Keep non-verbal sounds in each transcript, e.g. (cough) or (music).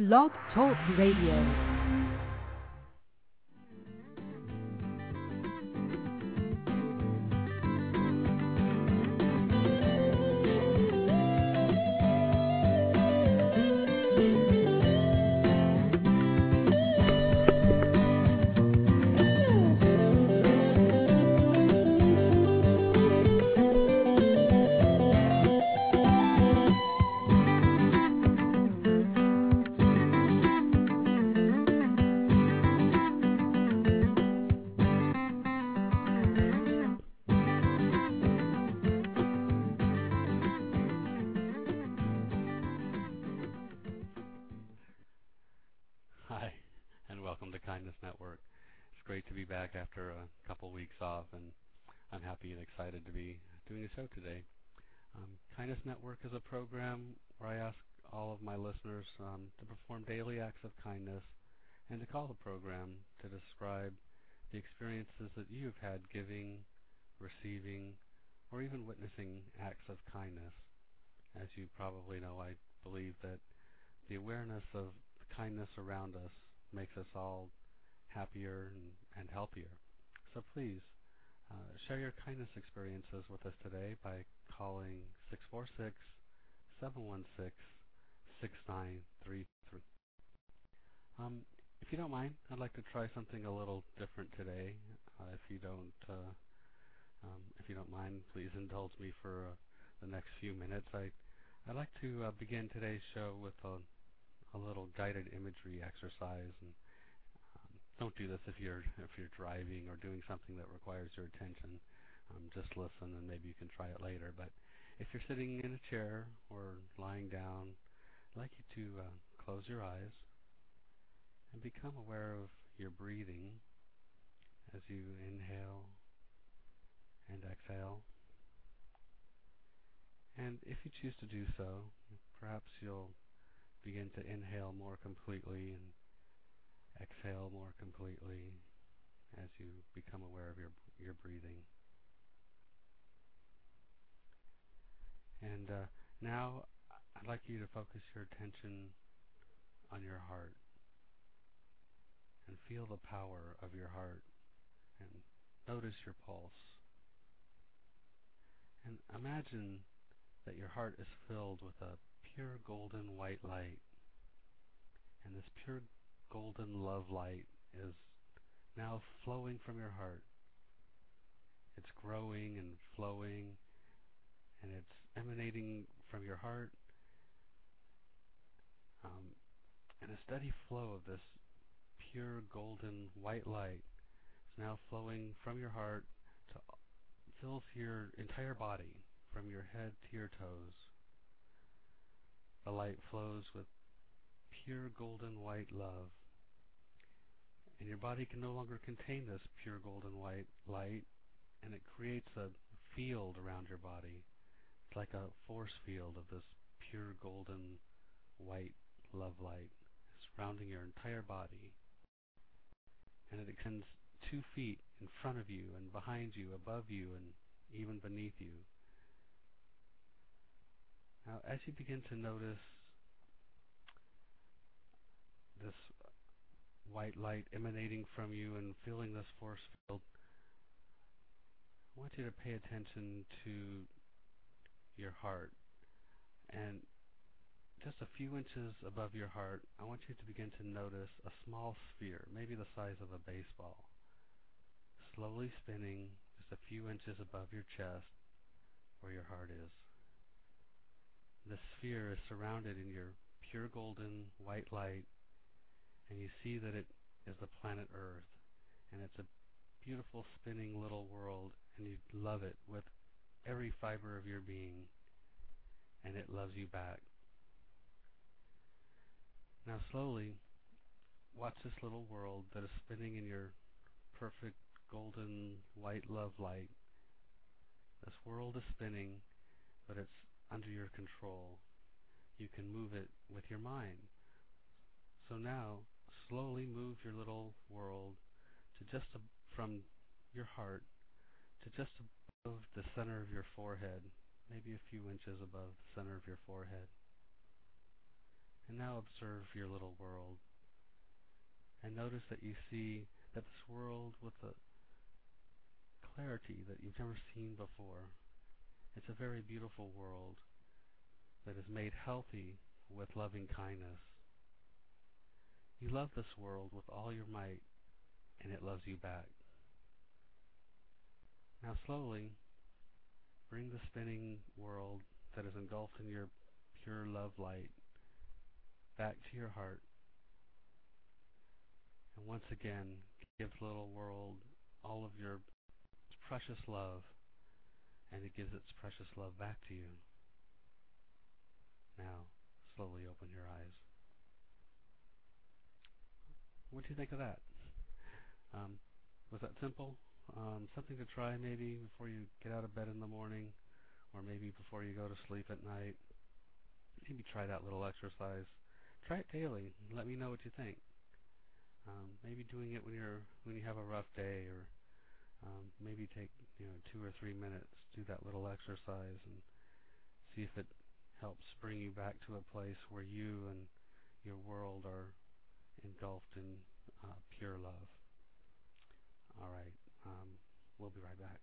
Blog Talk Radio. Network is a program where I ask all of my listeners um, to perform daily acts of kindness and to call the program to describe the experiences that you've had giving, receiving, or even witnessing acts of kindness. As you probably know, I believe that the awareness of kindness around us makes us all happier and, and healthier. So please uh, share your kindness experiences with us today by calling 646 716 6933. Um, if you don't mind, I'd like to try something a little different today. Uh, if you don't, uh, um, if you don't mind, please indulge me for uh, the next few minutes. I, I'd like to uh, begin today's show with a a little guided imagery exercise and don't do this if you're if you're driving or doing something that requires your attention. Um, just listen and maybe you can try it later. But if you're sitting in a chair or lying down I'd like you to uh, close your eyes and become aware of your breathing as you inhale and exhale. And if you choose to do so perhaps you'll begin to inhale more completely and exhale more completely as you become aware of your your breathing. And uh, now I'd like you to focus your attention on your heart and feel the power of your heart and notice your pulse. And imagine that your heart is filled with a pure golden white light. And this pure golden love light is now flowing from your heart. It's growing and flowing, and it's emanating from your heart. Um, and a steady flow of this pure golden white light is now flowing from your heart to fills your entire body, from your head to your toes. The light flows with pure golden white love. And your body can no longer contain this pure golden white light, and it creates a field around your body. It's like a force field of this pure golden white love light surrounding your entire body. And it extends two feet in front of you and behind you, above you, and even beneath you. Now, as you begin to notice this white light emanating from you and feeling this force field, I want you to pay attention to your heart. And just a few inches above your heart, I want you to begin to notice a small sphere, maybe the size of a baseball, slowly spinning just a few inches above your chest where your heart is. The sphere is surrounded in your pure golden white light and you see that it is the planet Earth, and it's a beautiful spinning little world, and you love it with every fiber of your being, and it loves you back. Now slowly, watch this little world that is spinning in your perfect golden white love light. This world is spinning, but it's under your control. You can move it with your mind. So now, slowly move your little world to just from your heart to just above the center of your forehead, maybe a few inches above the center of your forehead. And now observe your little world. And notice that you see that this world with a clarity that you've never seen before. It's a very beautiful world that is made healthy with loving kindness. You love this world with all your might, and it loves you back. Now slowly, bring the spinning world that is engulfed in your pure love light back to your heart. And once again, give the little world all of your precious love, and it gives its precious love back to you. Now, slowly open your eyes. What do you think of that? Um, was that simple? Um, something to try maybe before you get out of bed in the morning, or maybe before you go to sleep at night. Maybe try that little exercise. Try it daily. Let me know what you think. Um, maybe doing it when you're when you have a rough day, or um, maybe take you know two or three minutes, do that little exercise, and see if it helps bring you back to a place where you and your world are engulfed in uh, pure love. All right, um, we'll be right back.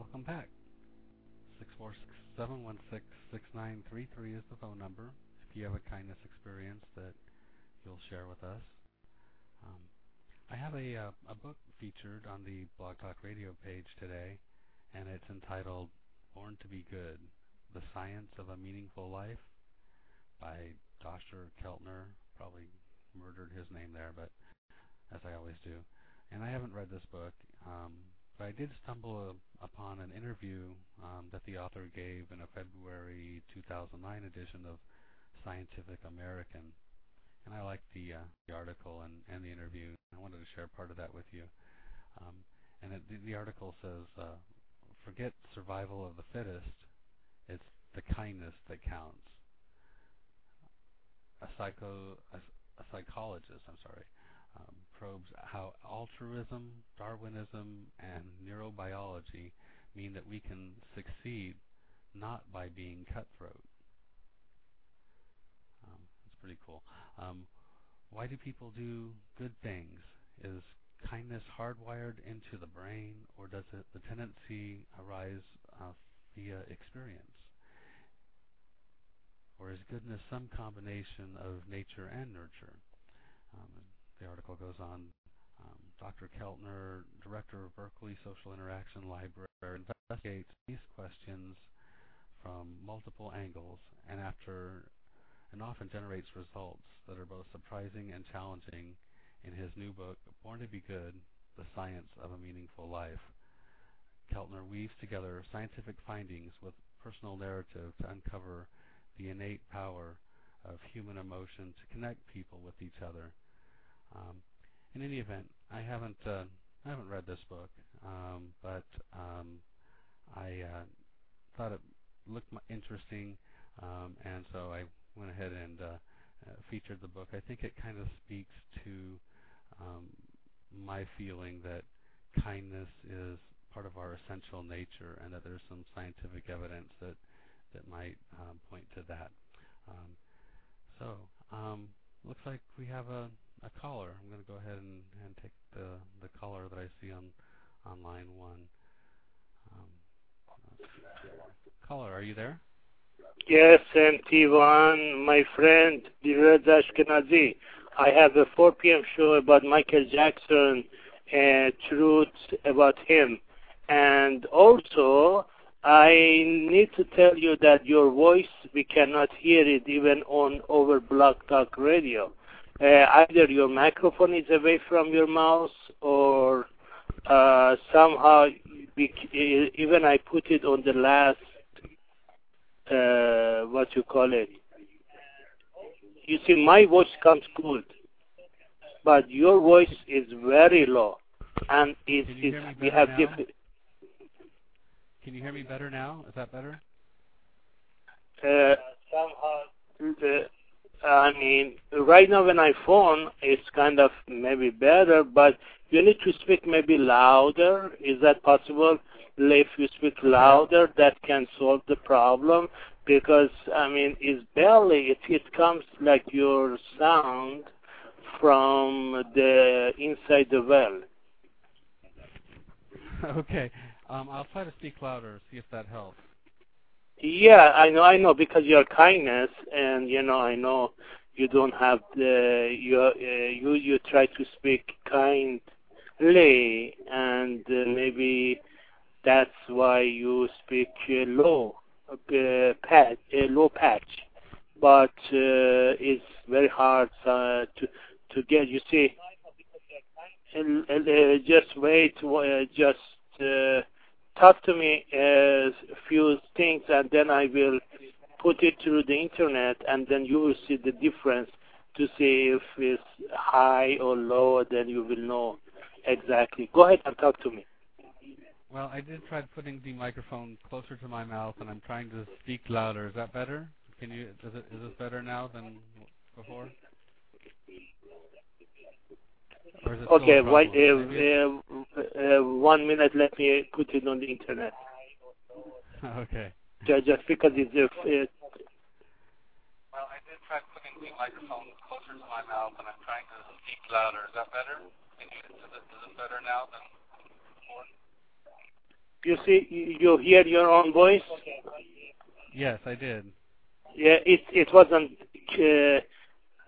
Welcome back. Six four six seven one six six nine three three is the phone number. If you have a kindness experience that you'll share with us. Um, I have a uh, a book featured on the Blog Talk Radio page today, and it's entitled "Born to Be Good: The Science of a Meaningful Life" by Dr. Keltner. Probably murdered his name there, but as I always do. And I haven't read this book. Um, but I did stumble upon an interview um, that the author gave in a February 2009 edition of Scientific American, and I liked the uh, the article and, and the interview. I wanted to share part of that with you. Um, and it, the, the article says, uh, "Forget survival of the fittest; it's the kindness that counts." A psycho a, a psychologist, I'm sorry, um, probes how altruism, Darwinism, and neurobiology mean that we can succeed not by being cutthroat. Um, that's pretty cool. Um, why do people do good things? Is kindness hardwired into the brain, or does it, the tendency arise uh, via experience? Or is goodness some combination of nature and nurture? Um, the article goes on. Um, Dr. Keltner, director of Berkeley Social Interaction Library, investigates these questions from multiple angles and after and often generates results that are both surprising and challenging in his new book, Born to Be Good: The Science of a Meaningful Life. Keltner weaves together scientific findings with personal narrative to uncover the innate power of human emotion to connect people with each other um, in any event, I haven't uh, I haven't read this book, um, but um, I uh, thought it looked interesting, um, and so I went ahead and uh, uh, featured the book. I think it kind of speaks to um, my feeling that kindness is part of our essential nature, and that there's some scientific evidence that that might um, point to that. Um, so, um, looks like we have a a caller. I'm going to go ahead and, and take the the caller that I see on on line one. Um, caller, are you there? Yes, MT1, my friend Direz Ashkenazi. I have a 4 p.m. show about Michael Jackson and truth about him. And also, I need to tell you that your voice, we cannot hear it even on over Blog Talk Radio uh, either your microphone is away from your mouth or uh, somehow even I put it on the last uh, what you call it. You see, my voice comes good, but your voice is very low, and it we have different. Can you hear me better now? Is that better? Uh, somehow, uh, I mean, right now when I phone, it's kind of maybe better, but you need to speak maybe louder. Is that possible? If you speak louder, that can solve the problem. Because I mean, it's barely it, it comes like your sound from the inside the well. (laughs) Okay, um, I'll try to speak louder. See if that helps. Yeah, I know, I know, because your kindness, and you know, I know you don't have the you uh, you you try to speak kindly, and uh, maybe that's why you speak uh, low, uh, patch, uh, low patch, but uh, it's very hard uh, to to get. You see, uh, just wait, uh, just. Uh, talk to me a few things and then I will put it through the internet and then you will see the difference to see if it's high or low then you will know exactly. Go ahead and talk to me. Well, I did try putting the microphone closer to my mouth and I'm trying to speak louder. Is that better? Can you is it is this better now than before? Okay, wait, uh, uh, uh, one minute. Let me put it on the internet. (laughs) okay. Just, just because it's. Uh, well, I did try putting the microphone closer to my mouth, and I'm trying to speak louder. Is that better? Can you, is, it, is it better now than before? You see, you you hear your own voice. Yes, I did. Yeah, it it wasn't. Uh,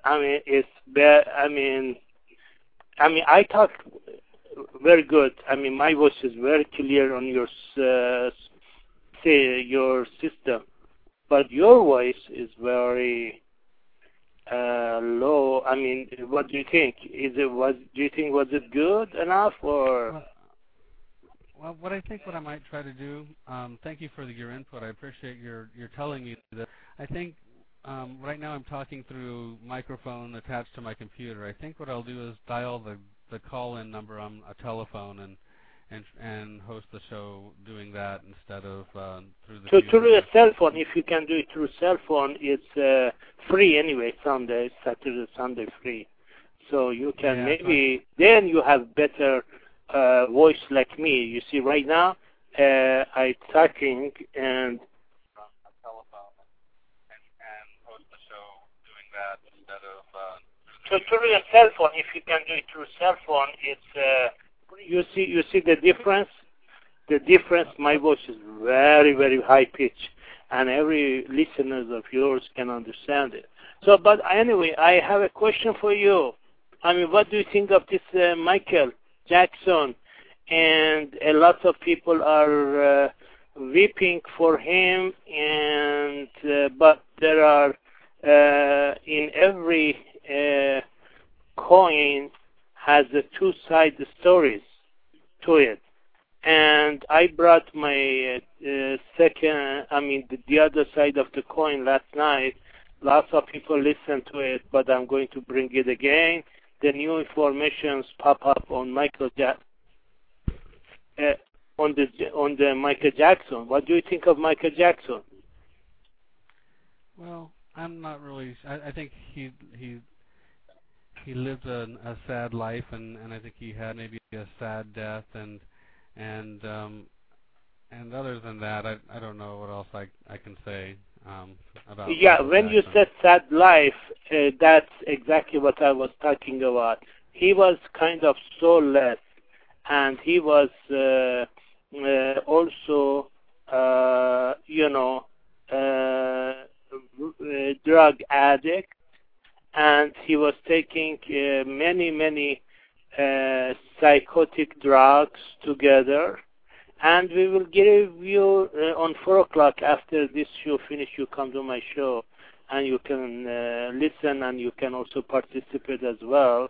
I mean, it's bad. I mean, I mean, I talk very good. I mean, my voice is very clear on your uh, say your system, but your voice is very uh, low. I mean, what do you think? Is it was? Do you think was it good enough or? Well, what I think what I might try to do. Um, thank you for the, your input. I appreciate your your telling me that. I think um, right now I'm talking through microphone attached to my computer. I think what I'll do is dial the the call-in number on a telephone and and and host the show doing that instead of uh, through the. So through a cell phone, if you can do it through cell phone, it's uh, free anyway. Sunday, Saturday, Sunday free. So you can Yeah, maybe then you have better uh, voice like me. You see, right now uh, I talking and a telephone and, and host the show that instead of. Through a cell phone, if you can do it through cell phone, it's uh, you see you see the difference. The difference. My voice is very very high pitch, and every listeners of yours can understand it. So, but anyway, I have a question for you. I mean, what do you think of this uh, Michael Jackson? And a lot of people are uh, weeping for him, and but there are in every uh, coin has the two side stories to it. And I brought my uh, second, I mean, the, the other side of the coin last night. Lots of people listened to it, but I'm going to bring it again. The new informations pop up on Michael ja- uh, on the on the Michael Jackson. What do you think of Michael Jackson? Well, I'm not really. I, I think he he he lived a, a sad life, and and I think he had maybe a sad death, and and um and other than that, I I don't know what else I I can say um about. Yeah, when you said sad life, uh, that's exactly what I was talking about. He was kind of soulless, and he was uh, uh, also, uh, you know, uh, drug addict, and he was taking uh, many, many uh, psychotic drugs together. And we will give you uh, on four o'clock after this show finish. You come to my show, and you can uh, listen, and you can also participate as well.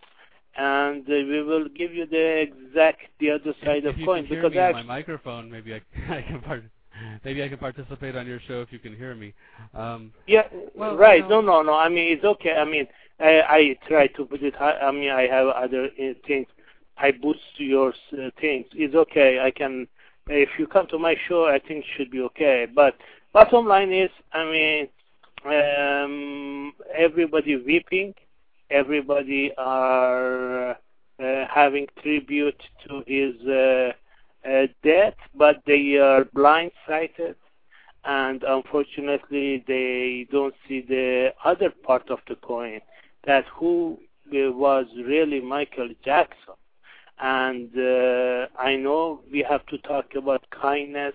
And uh, we will give you the exact the other side if of coin because me actually, my microphone, maybe I, (laughs) I can part, (laughs) maybe I can participate on your show if you can hear me. Um, Yeah, Well, right. you No, know- no, no. I mean, it's okay. I mean, I, I try to put it. I, I mean, I have other uh, things. I boost your uh, things. It's okay. I can. If you come to my show, I think it should be okay. But bottom line is, I mean, um, everybody weeping. Everybody are uh, having tribute to his uh, death, but they are blindsided and unfortunately they don't see the other part of the coin that who uh, was really Michael Jackson. And uh, I know we have to talk about kindness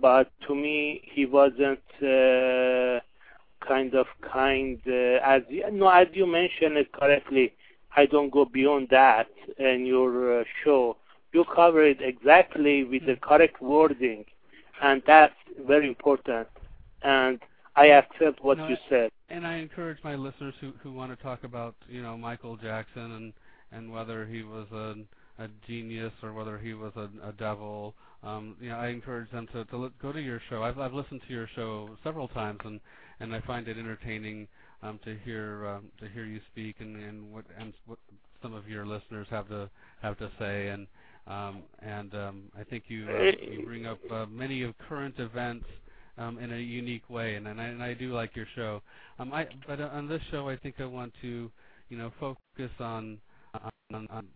but to me he wasn't uh, kind of kind uh, as you, no as you mentioned it correctly I don't go beyond that in your uh, show you cover it exactly with the correct wording and that's very important. And I accept what No, you said. and I encourage my listeners who who want to talk about you know Michael Jackson and and whether he was a a genius or whether he was a, a devil. Um, you know, I encourage them to to li- go to your show. I've I've listened to your show several times and and I find it entertaining um, to hear um, to hear you speak and and what and what some of your listeners have to have to say and and um, I think you uh, you bring up uh, many of current events um, in a unique way, and, and I and I do like your show. Um, I but uh, on this show, I think I want to, you know, focus on on, on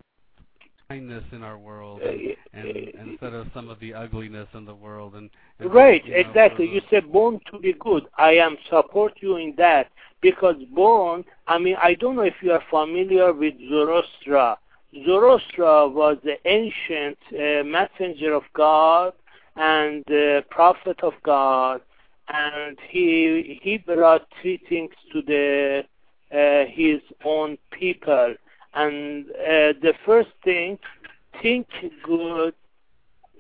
kindness in our world, and, and instead of some of the ugliness in the world, and, and Right, you know, exactly. You said born to be good. I am support you in that because born. I mean, I don't know if you are familiar with Zoroaster. Zoroaster was the ancient uh, messenger of God, and uh, prophet of God, and he he brought three things to the uh, his own people. And uh, the first thing, think good.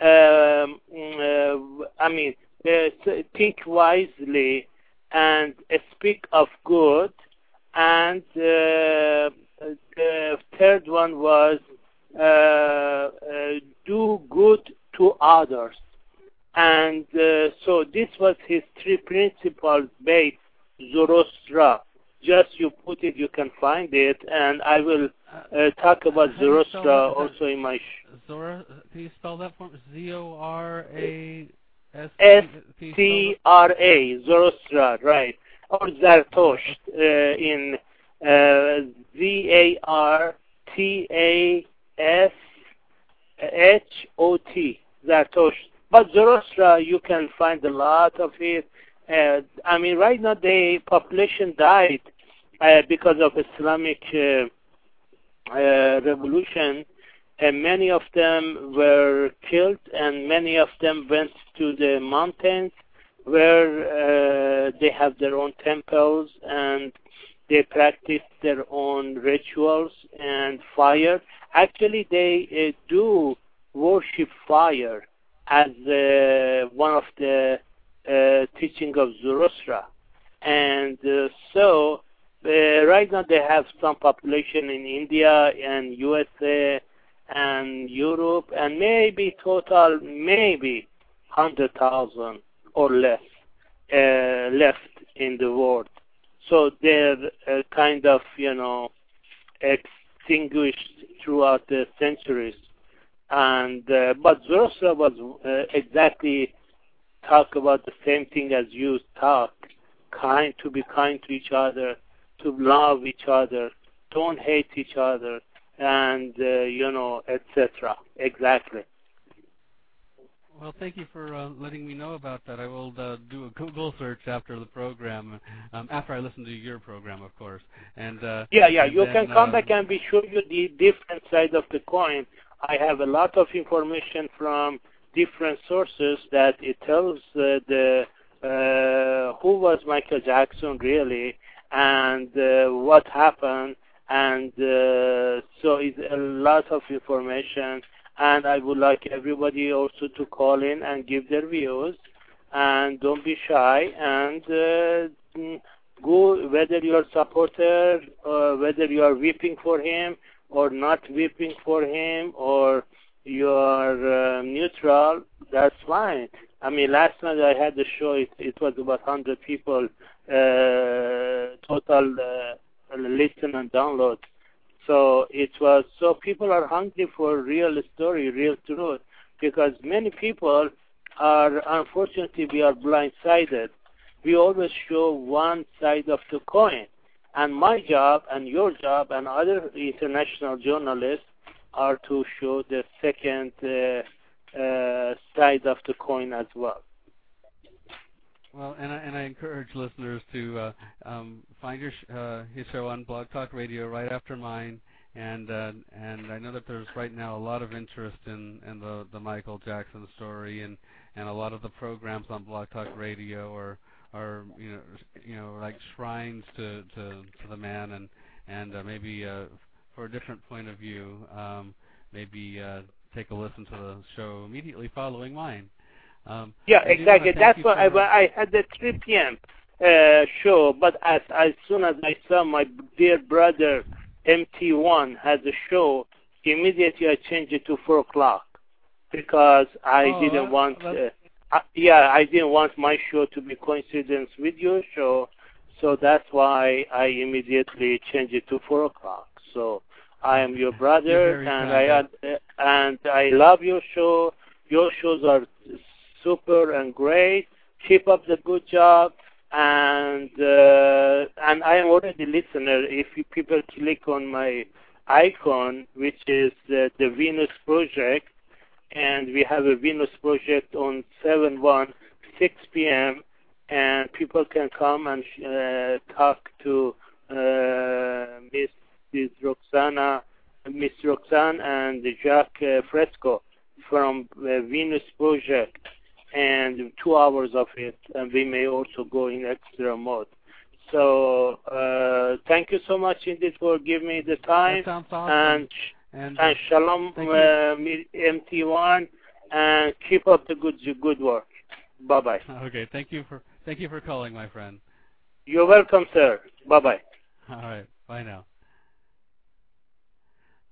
Um, uh, I mean, uh, think wisely and speak of good. And the third one was uh, uh, do good to others. And uh, so this was his three principles based Zoroaster. Just you put it, you can find it, and I will uh, talk about Zoroaster also in my. Sh- Zora, can you spell that for me? Z O R A S C R A Zoroaster, right? Or Zartosht uh, in uh, Z A R T A S H O T Zartosht. But Zoroaster, you can find a lot of it. Uh, I mean, right now the population died uh, because of Islamic uh, uh, revolution, and many of them were killed, and many of them went to the mountains where uh, they have their own temples and they practice their own rituals and fire. Actually, they uh, do worship fire as uh, one of the uh, teaching of Zoroaster. And uh, so uh, right now they have some population in India and USA and Europe and maybe total maybe 100,000 or less uh, left in the world. So they're uh, kind of, you know, extinguished throughout the centuries. And uh, but Zoroaster was uh, exactly talk about the same thing as you talk, kind to be kind to each other, to love each other, don't hate each other, and uh, you know, etc. Exactly. Well, thank you for uh, letting me know about that. I will uh, do a Google search after the program, um, after I listen to your program, of course. And uh, yeah, yeah, and you then, can come uh, back and be show you the different side of the coin. I have a lot of information from different sources that it tells uh, the uh, who was Michael Jackson really and uh, what happened and uh, so it's a lot of information and I would like everybody also to call in and give their views. And don't be shy. And uh, mm, go whether you are supporter or whether you are weeping for him or not weeping for him or you are uh, neutral that's fine. I mean last night I had the show. It, it was about 100 people uh, total uh, listen and download so it was so people are hungry for real story, real truth, because many people are unfortunately we are blindsided. We always show one side of the coin, and my job and your job and other international journalists are to show the second uh, uh, side of the coin as well. Well, and I, and I encourage listeners to uh, um, find your sh- uh, his show on Blog Talk Radio right after mine, and uh, and I know that there's right now a lot of interest in, in the the Michael Jackson story, and and a lot of the programs on Blog Talk Radio are are you know you know like shrines to to, to the man, and and uh, maybe uh, for a different point of view, um, maybe uh, take a listen to the show immediately following mine. Um, yeah, exactly. That's why I, I had the 3 p.m. Uh, show, but as as soon as I saw my dear brother MT1 has a show, immediately I changed it to 4 o'clock because I Oh, didn't want. Uh, uh, yeah, I didn't want my show to be coincidence with your show, so that's why I immediately changed it to 4 o'clock. So I am your brother, and I uh, and I love your show. Your shows are super and great. Keep up the good job. And uh, and I am already listener. If you people click on my icon, which is the Venus Project, and we have a Venus Project on 7 1 6 p.m. and people can come and uh, talk to uh, Miss, Miss Roxana, Miss Roxanne and Jacques uh, Fresco from uh, Venus Project. And two hours of it, and we may also go in extra mode. So uh, thank you so much indeed for giving me the time. That sounds awesome. And, and, and shalom uh, MT1, and keep up the good good work. Bye bye. (laughs) okay, thank you for thank you for calling, my friend. You're welcome, sir. Bye bye. All right, bye now.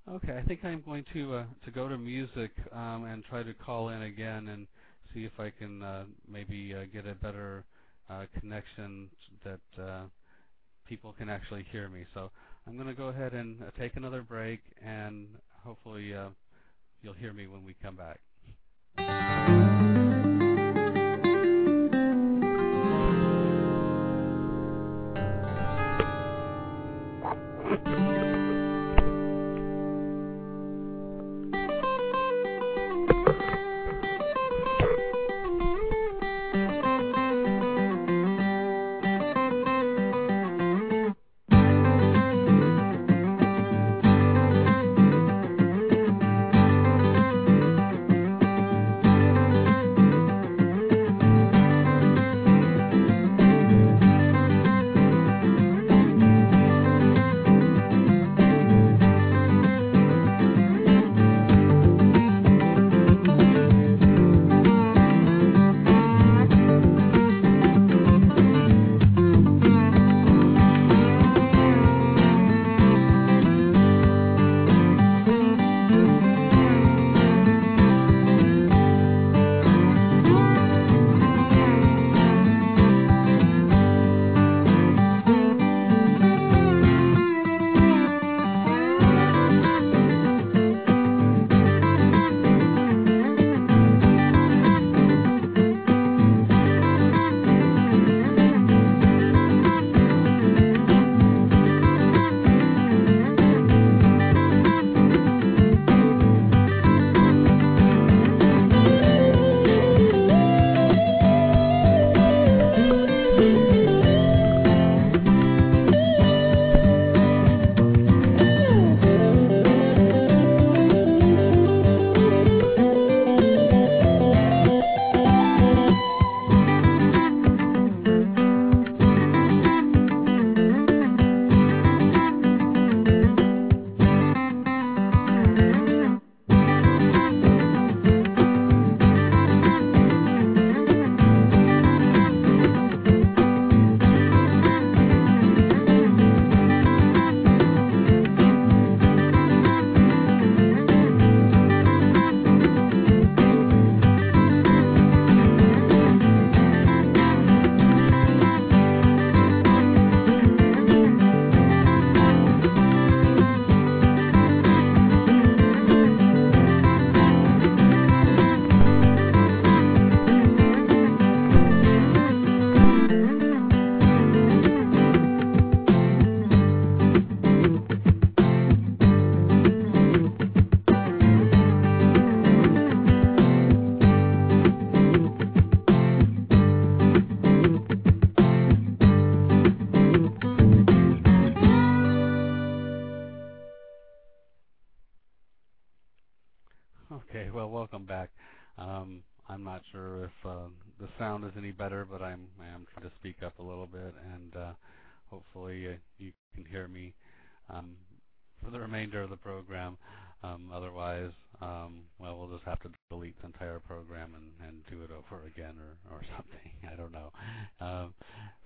Okay, I think I'm going to uh, to go to music um, and try to call in again and see if I can uh, maybe uh, get a better uh, connection that uh, people can actually hear me. So I'm going to go ahead and take another break, and hopefully you'll hear me when we come back.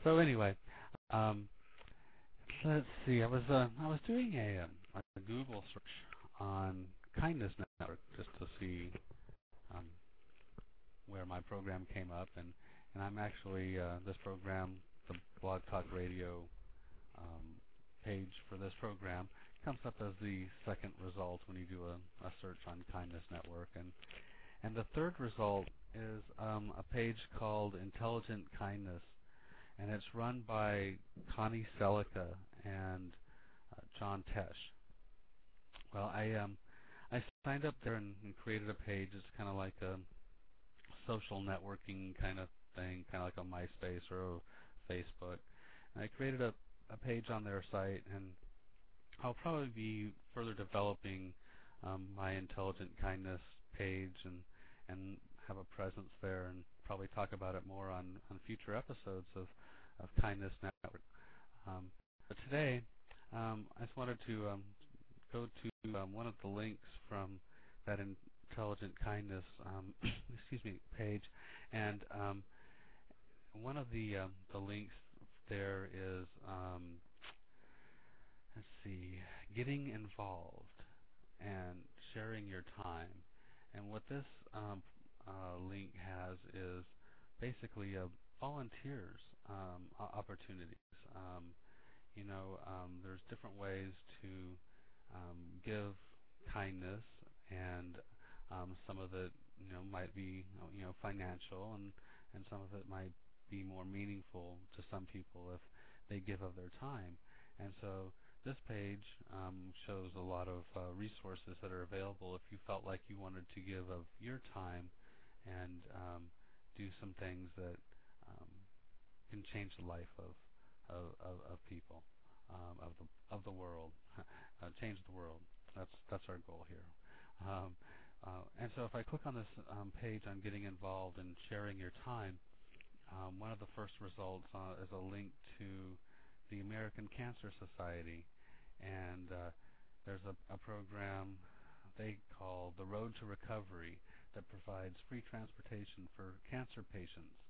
So anyway, um, let's see. I was uh, I was doing a, um, a Google search on Kindness Network just to see um, where my program came up, and and I'm actually uh, this program, the Blog Talk Radio um, page for this program comes up as the second result when you do a, a search on Kindness Network, and and the third result is um, a page called Intelligent Kindness, and it's run by Connie Sellecca and uh, John Tesh. Well, I um, I signed up there and, and created a page. It's kind of like a social networking kind of thing, kind of like a MySpace or a Facebook. And I created a, a page on their site, and I'll probably be further developing um, my intelligent kindness page and and have a presence there and probably talk about it more on on future episodes of of Kindness Network. Um, but today, um, I just wanted to um, go to um, one of the links from that intelligent kindness um, (coughs) excuse me page, and um, one of the the links there is let's see, getting involved and sharing your time. And what this uh, link has is basically uh, volunteers um, opportunities. Um, you know, um, there's different ways to um, give kindness, and um, some of it, you know, might be, you know, financial, and and some of it might be more meaningful to some people if they give of their time. And so this page um, shows a lot of uh, resources that are available if you felt like you wanted to give of your time and um, do some things that can change the life of of, of, of people, um, of the of the world, (laughs) uh, change the world. That's that's our goal here. Um, uh, and so if I click on this um, page on getting involved and sharing your time, um, one of the first results uh, is a link to the American Cancer Society, and uh, there's a, a program they call the Road to Recovery that provides free transportation for cancer patients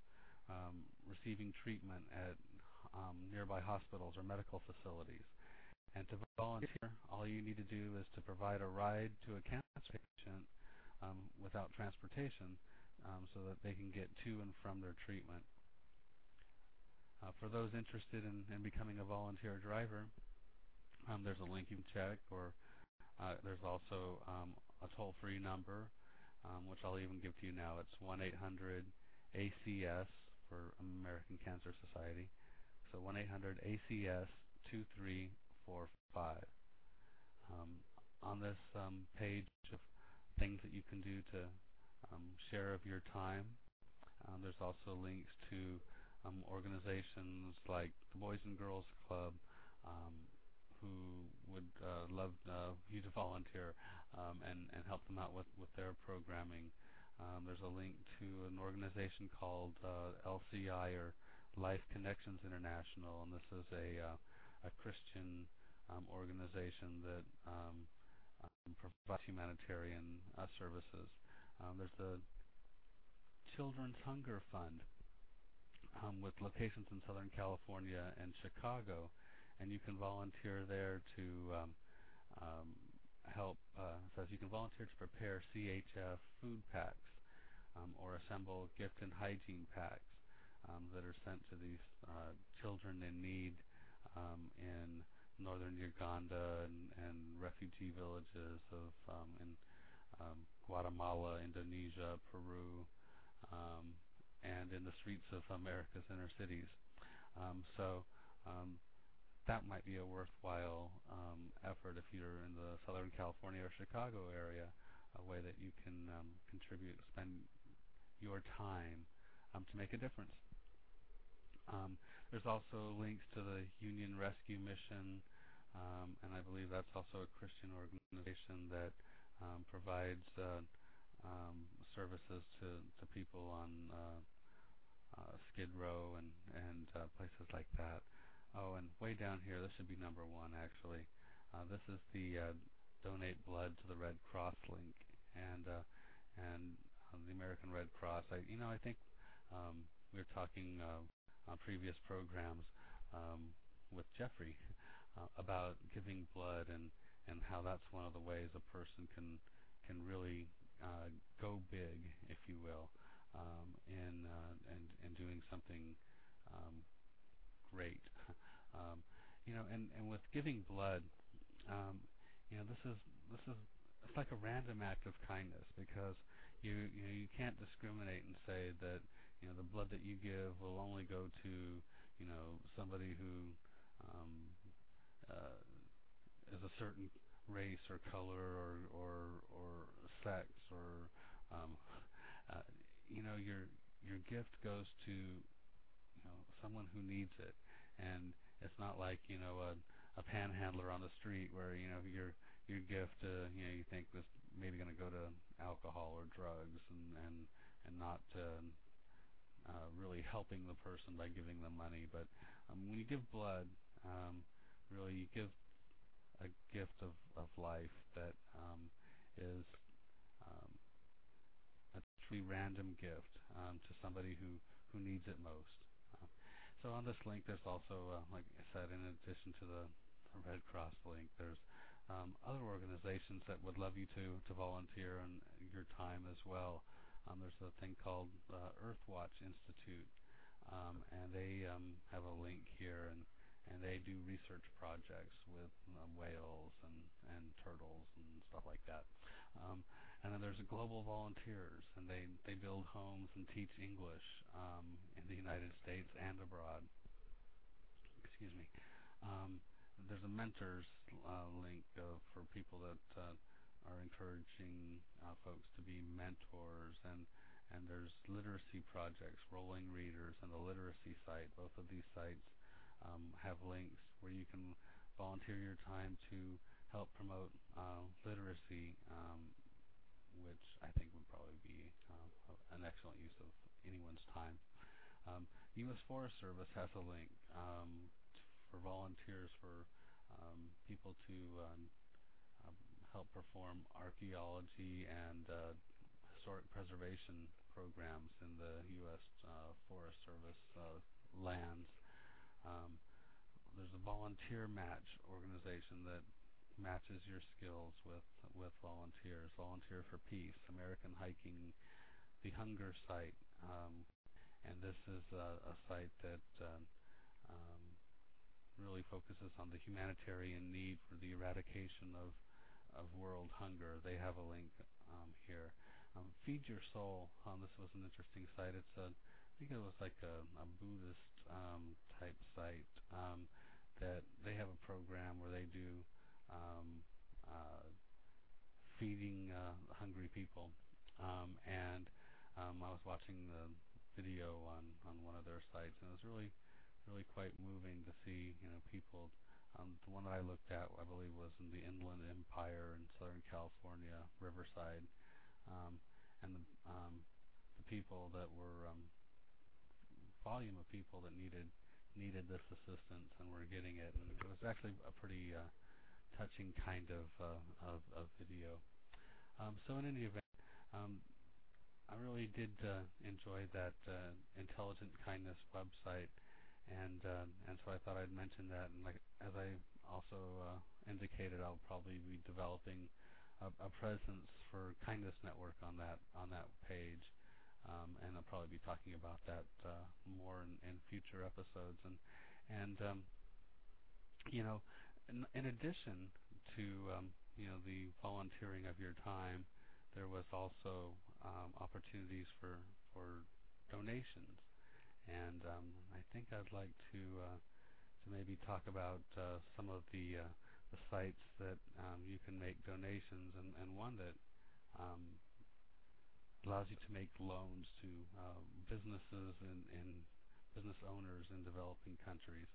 um, receiving treatment at um, nearby hospitals or medical facilities. And to volunteer, all you need to do is to provide a ride to a cancer patient um, without transportation um, so that they can get to and from their treatment. Uh, for those interested in, in becoming a volunteer driver, um, there's a link you can check, or uh, there's also um, a toll-free number, um, which I'll even give to you now. It's 1-800-ACS for American Cancer Society. So 1-800-ACS-2345. Um, on this um, page of things that you can do to um, share of your time, um, there's also links to um, organizations like the Boys and Girls Club, um, who would uh, love uh, you to (laughs) volunteer um, and, and help them out with, with their programming. Um, there's a link to an organization called uh, LCI or Life Connections International, and this is a uh, a Christian um, organization that um, um, provides humanitarian uh, services. Um, there's the Children's Hunger Fund um, with locations in Southern California and Chicago, and you can volunteer there to help. Uh, says you can volunteer to prepare CHF food packs um, or assemble gift and hygiene packs um, that are sent to these uh, children in need um, in northern Uganda and, and refugee villages of um, in um, Guatemala, Indonesia, Peru, um, and in the streets of America's inner cities. Um, so um, that might be a worthwhile um, effort if you're in the Southern California or Chicago area, a way that you can um, contribute, spend your time um, to make a difference. Um, there's also links to the Union Rescue Mission, um, and I believe that's also a Christian organization that um, provides uh, um, services to, to people on uh, uh, Skid Row and and uh, places like that. Oh, and way down here, this should be number one actually. Uh, this is the uh, donate blood to the Red Cross link, and uh, and uh, the American Red Cross. I you know I think um, we were talking uh, on previous programs um, with Jeffrey (laughs) uh, about giving blood and and how that's one of the ways a person can can really uh, go big, if you will um, in uh, and and doing something um, great. Um, you know, and and with giving blood, um, you know, this is this is it's like a random act of kindness because you you know you can't discriminate and say that you know the blood that you give will only go to you know somebody who um, uh, is a certain race or color or or or sex or um, uh, you know your your gift goes to you know someone who needs it. And it's not like you know a a panhandler on the street where you know your your gift uh, you know you think was maybe going to go to alcohol or drugs and and and not uh, uh, really helping the person by giving them money. But um, when you give blood, um, really you give a gift of, of life that um, is um, a truly random gift um, to somebody who, who needs it most. Uh, so on this link, there's also, uh, like I said, in addition to the, Red Cross link, there's um, other organizations that would love you to, to volunteer and your time as well. Um, there's a thing called uh, Earthwatch Institute, um, and they um, have a link here, and, and they do research projects with um, whales and, and turtles and stuff like that. And then there's Global Volunteers, and they, they build homes and teach English um, in the United States and abroad. Excuse me. Um, there's a mentors uh, link uh, for people that uh, are encouraging uh, folks to be mentors and and there's literacy projects, Rolling Readers, and the literacy site. Both of these sites um, have links where you can volunteer your time to help promote uh, literacy, um, which I think would probably be uh, an excellent use of anyone's time. Um, U.S. Forest Service has a link um, for volunteers for um, people to um, help perform archaeology and uh, historic preservation programs in the U.S. Uh, Forest Service uh, lands. Um, there's a volunteer match organization that matches your skills with with volunteers. Volunteer for Peace, American Hiking, the Hunger Site, um, and this is a, a site that uh, um, really focuses on the humanitarian need for the eradication of of world hunger. They have a link um, here. Um, Feed Your Soul. Um, this was an interesting site. It's a, I think it was like a, a Buddhist um, type site um, that they have a program where they do um, uh, feeding uh, hungry people. Um, and um, I was watching the video on on one of their sites, and it was really really quite moving to see you know people. Um, the one that I looked at, I believe, was in the Inland Empire in Southern California, Riverside, um, and the, um, the people that were um, volume of people that needed needed this assistance and were getting it, and it was actually a pretty uh, touching kind of uh, of, of video. Um, so in any event, um, I really did uh, enjoy that uh, Intelligent Kindness website and uh, and so I thought I'd mention that. And like as I also uh, indicated, I'll probably be developing a, a presence for Kindness Network on that on that page, um, and I'll probably be talking about that uh, more in, in future episodes. And and um, you know, in, in addition to um, you know the volunteering of your time, there was also um, opportunities for for donations and um, I think I'd like to uh, to maybe talk about uh, some of the uh, the sites that um, you can make donations, and, and one that um, allows you to make loans to uh, businesses and, and business owners in developing countries.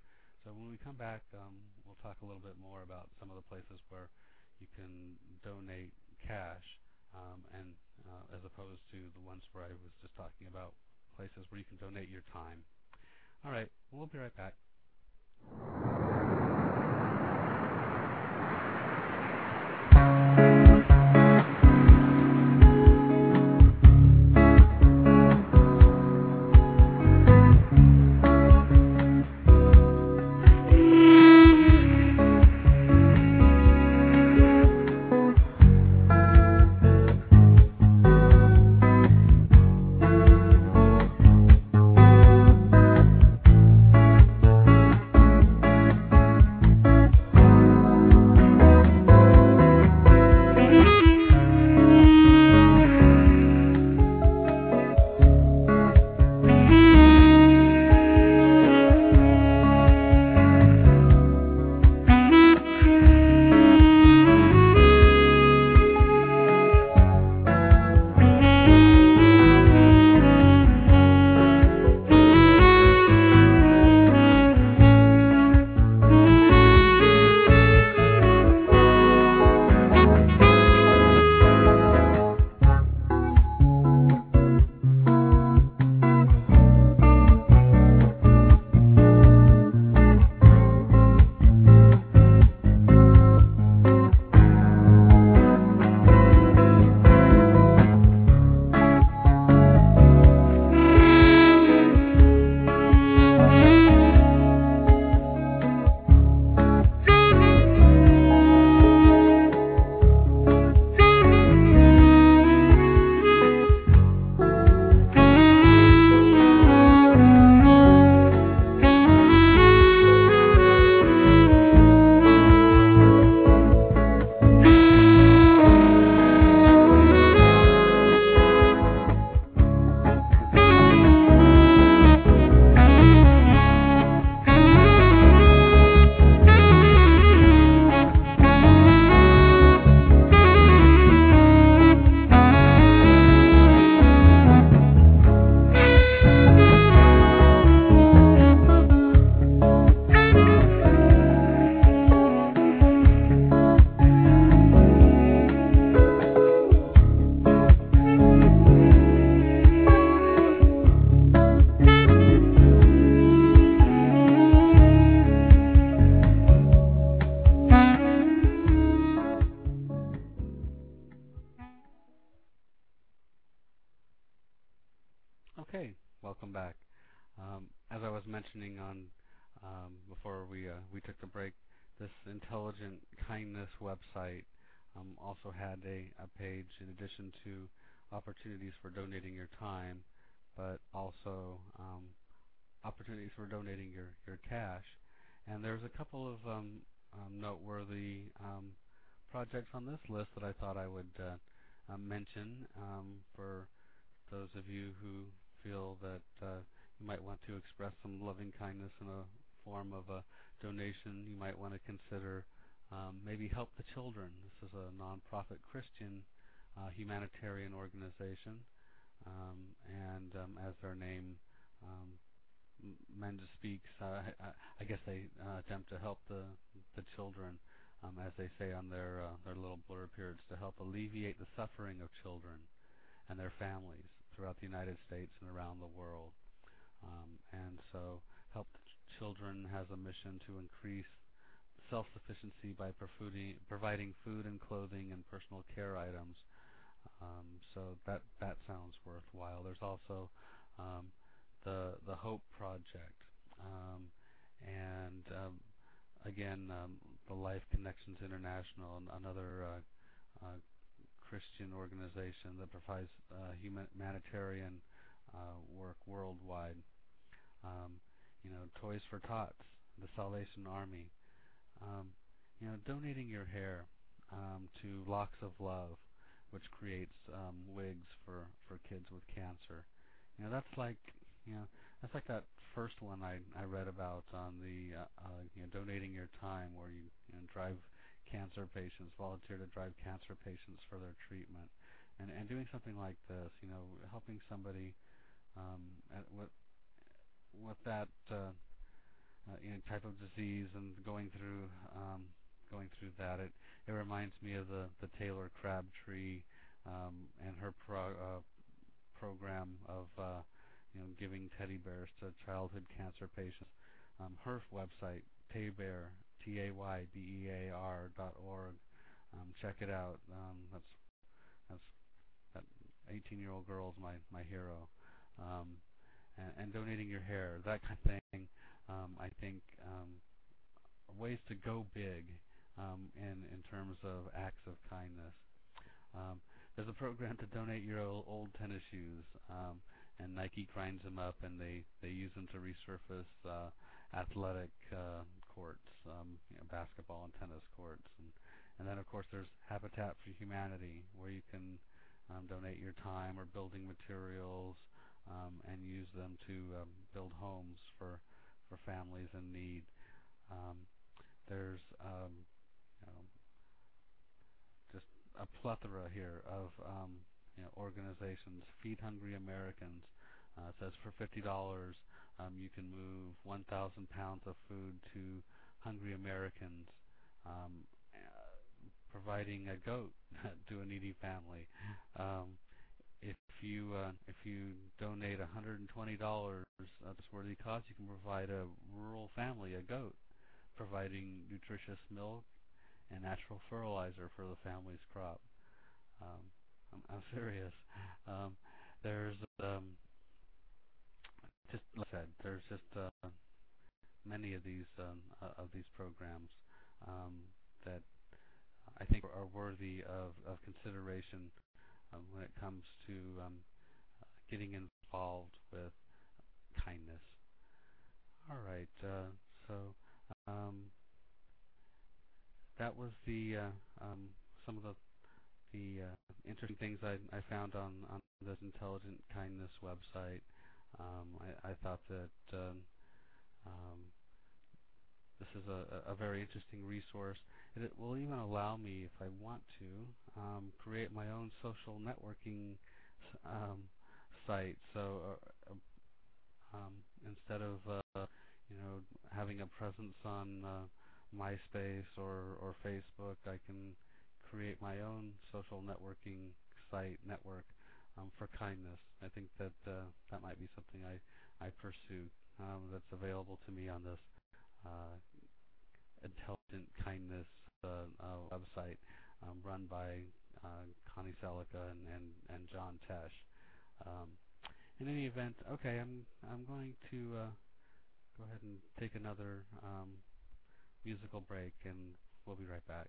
So when we come back, um, we'll talk a little bit more about some of the places where you can donate cash, um, and uh, as opposed to the ones where I was just talking about places where you can donate your time. All right, we'll be right back. A page in addition to opportunities for donating your time, but also um, opportunities for donating your, your cash. And there's a couple of um, um, noteworthy um, projects on this list that I thought I would uh, uh, mention um, for those of you who feel that uh, you might want to express some loving kindness in a form of a donation. You might want to consider um, maybe Help the Children. This is a nonprofit Christian uh, humanitarian organization, um, and um, as their name um, Menda speaks, I, I guess they uh, attempt to help the the children, um, as they say on their uh, their little blurb here, it's to help alleviate the suffering of children and their families throughout the United States and around the world. Um, and so, Help the Ch- Children has a mission to increase self-sufficiency by providing food and clothing and personal care items. Um, so that that sounds worthwhile. There's also um, the the Hope Project, um, and um, again um, the Life Connections International, another uh, uh, Christian organization that provides uh, humanitarian uh, work worldwide. Um, you know, Toys for Tots, the Salvation Army. Um, you know, donating your hair um, to Locks of Love, which creates um, wigs for for kids with cancer. You know, that's like you know, that's like that first one I I read about on the uh, uh, you know donating your time, where you, you know, drive cancer patients, volunteer to drive cancer patients for their treatment, and and doing something like this, you know, helping somebody um, at what with that uh, uh, you type of disease and going through um, going through that, it it reminds me of the the Taylor Crabtree um, and her pro, uh, program of uh, you know, giving teddy bears to childhood cancer patients. Um, her website, Taybear, T-A-Y-B-E-A-R dot org. Um, check it out. Um, that's that's that 18-year-old girl's my my hero. Um, and, and donating your hair, that kind of thing. Um, I think um, ways to go big um, in in terms of acts of kindness. Um, there's a program to donate your old, old tennis shoes. Um, and Nike grinds them up and they they use them to resurface uh, athletic uh, courts, um, you know, basketball and tennis courts, and and then of course there's Habitat for Humanity where you can um, donate your time or building materials um, and use them to um, build homes for for families in need. Um, there's um, you know, just a plethora here of um, you know, organizations, Feed Hungry Americans. Uh, says for fifty dollars, um, you can move 1,000 pounds of food to hungry Americans, um, uh, providing a goat (laughs) to a needy family. Um, you uh, if you donate $120 uh, this worthy cause, you can provide a rural family a goat, providing nutritious milk and natural fertilizer for the family's crop. Um, I'm, I'm (laughs) serious. Um, there's um, just like I said, there's just uh, many of these um, uh, of these programs um, that I think are worthy of, of consideration um, when it comes to um, getting involved with kindness. All right, uh, so um, that was the uh, um, some of the the uh, interesting things I, I found on, on this intelligent kindness website. Um, I, I thought that um, this is a, a very interesting resource. And it will even allow me, if I want to, um, create my own social networking um, site. So uh, um, instead of uh, you know having a presence on uh, MySpace or, or Facebook, I can create my own social networking site network um, for kindness. I think that uh, that might be something I I pursue um, that's available to me on this uh, intelligent kindness uh, uh, website um, run by uh, Connie Sellecca and, and, and John Tesh. Um, in any event, okay, I'm I'm going to uh, go ahead and take another um, musical break, and we'll be right back.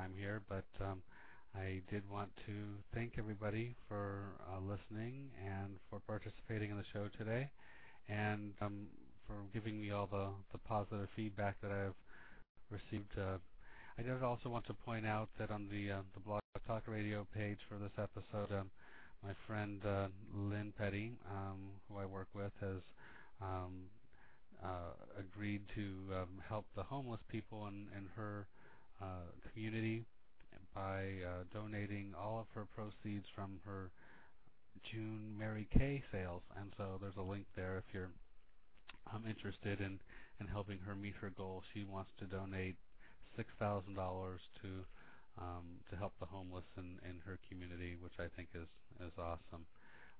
Time here, but um, I did want to thank everybody for uh, listening and for participating in the show today, and um, for giving me all the, the positive feedback that I've received. Uh, I did also want to point out that on the uh, the Blog Talk Radio page for this episode, um, my friend uh, Lynn Petty, um, who I work with, has um, uh, agreed to um, help the homeless people in, in her uh, community by uh, donating all of her proceeds from her June Mary Kay sales. And so there's a link there if you're um, interested in, in helping her meet her goal. She wants to donate six thousand dollars to um, to help the homeless in, in her community, which I think is is awesome.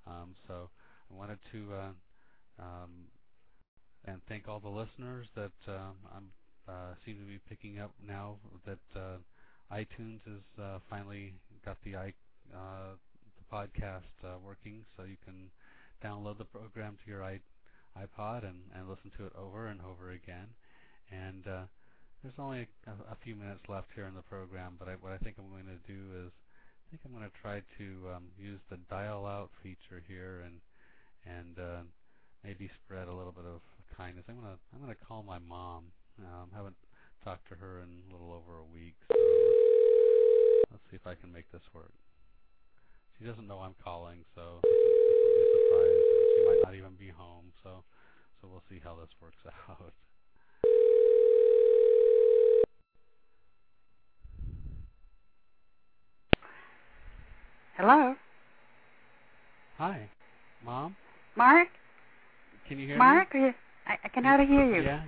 Um, so I wanted to uh, um, and thank all the listeners that um, I'm uh, seem to be picking up now that uh, iTunes has uh, finally got the i uh, the podcast uh, working, so you can download the program to your iPod and, and listen to it over and over again. And uh, there's only a, a few minutes left here in the program, but I, what I think I'm going to do is I think I'm going to try to um, use the dial out feature here and and uh, maybe spread a little bit of kindness. I'm gonna I'm gonna call my mom. Um, haven't talked to her in a little over a week, so let's see if I can make this work. She doesn't know I'm calling, so this will, be a surprise. She might not even be home, so so we'll see how this works (laughs) out. Hello, Hi, mom. Mark. Can you hear Mark, me? are you, I, I can hardly hear you. Yeah.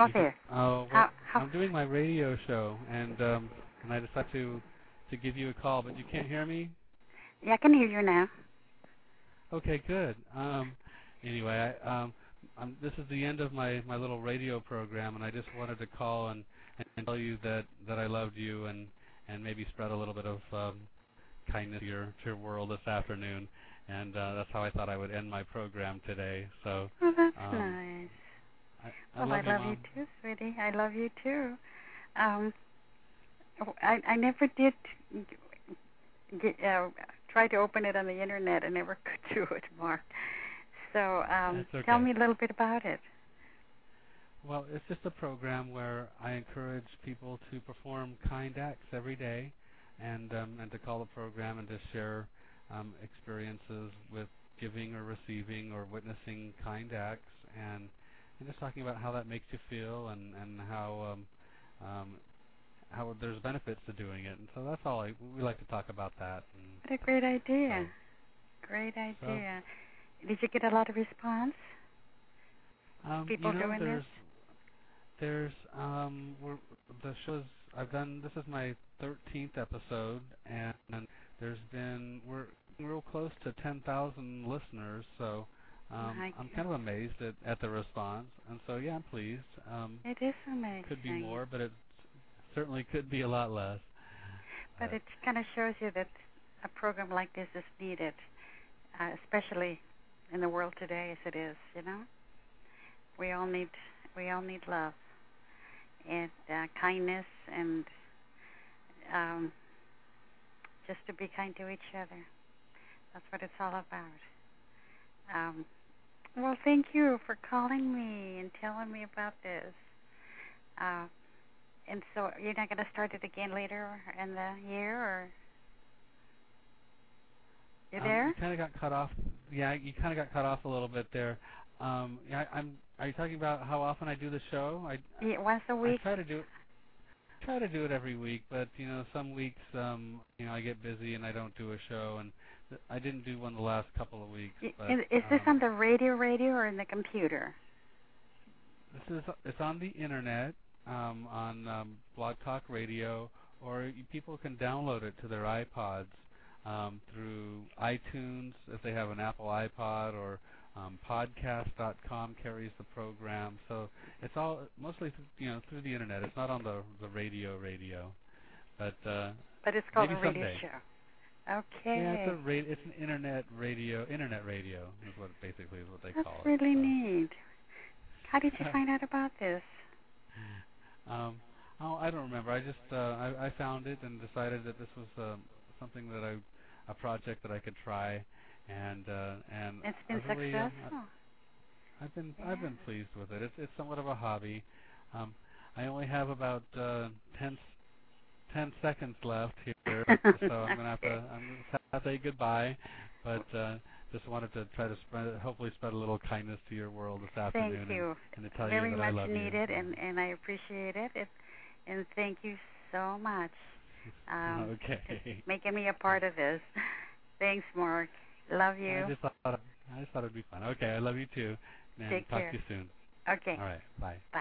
Oh, there. Oh, well, How- how- I'm doing my radio show, and um, and I decided to to give you a call, but you can't hear me. Yeah, I can hear you now. Okay, good. Um, anyway, I, um, um, this is the end of my my little radio program, and I just wanted to call and and tell you that that I loved you, and and maybe spread a little bit of um, kindness to your to your world this afternoon, and uh, that's how I thought I would end my program today. So Oh, that's Um, nice. I, I Well, love I love you Mom. too, sweetie. I love you too. Um, I I never did get, uh, try to open it on the internet. I never (laughs) could do it, Mark. So um, That's tell me a little bit about it. Well, it's just a program where I encourage people to perform kind acts every day, and um, and to call the program and to share um, experiences with giving or receiving or witnessing kind acts, and and just talking about how that makes you feel and and how um, um, how there's benefits to doing it, and so that's all I we like to talk about that. And What a great idea. So- Great idea. Did you get a lot of response? Um, People you know, doing this? there's, There's um, we're, the shows I've done. This is my 13th episode, and, and there's been we're real close to 10,000 listeners. So um, My I'm kind of amazed at, at the response, and so yeah, I'm pleased. Um, It is amazing. could be more, but it certainly could be a lot less. But Uh, it kind of shows you that a program like this is needed, uh, especially in the world today as it is. You know, we all need we all need love and uh, kindness and um, just to be kind to each other. That's what it's all about. Um, well, thank you for calling me and telling me about this. Uh, and so you're not going to start it again later in the year, or you um, there? You kind of got cut off. Yeah, you kind of got cut off a little bit there. Um, yeah, I'm. Are you talking about how often I do the show? I Yeah, once a week. I try to do it. Try to do it every week, but you know, some weeks, um, you know, I get busy and I don't do a show, and I didn't do one the last couple of weeks. But, is, is this um, on the radio, radio, or in the computer? This is it's on the internet, um, on um, Blog Talk Radio, or you, people can download it to their iPods um, through iTunes if they have an Apple iPod, or um, Podcast.com carries the program. So it's all mostly th- you know through the internet. It's not on the the radio radio, but uh, But it's called a radio someday. show. Okay. yeah, it's a ra- it's an internet radio. Internet radio is what basically is what they That's call it. really so. neat. How did you (laughs) find out about this? Um, Oh, I don't remember. I just uh, I, I found it and decided that this was uh, something that I a project that I could try, and uh, and It's been really, um, successful. I, I've been Yeah. I've been pleased with it. It's it's somewhat of a hobby. Um, I only have about uh, 10, s- 10 seconds left here, so I'm gonna have to (laughs) I'm gonna have to say goodbye. But uh, just wanted to try to spread hopefully spread a little kindness to your world this afternoon. Thank you. And, to tell Very you that I much needed, and and I appreciate it. it and thank you so much. (laughs) Um, okay. making me a part of this. (laughs) Thanks, Mark. Love you. I just thought I just thought it'd be fun. Okay, I love you too. And Take talk care. to you soon. okay. All right, bye. Bye.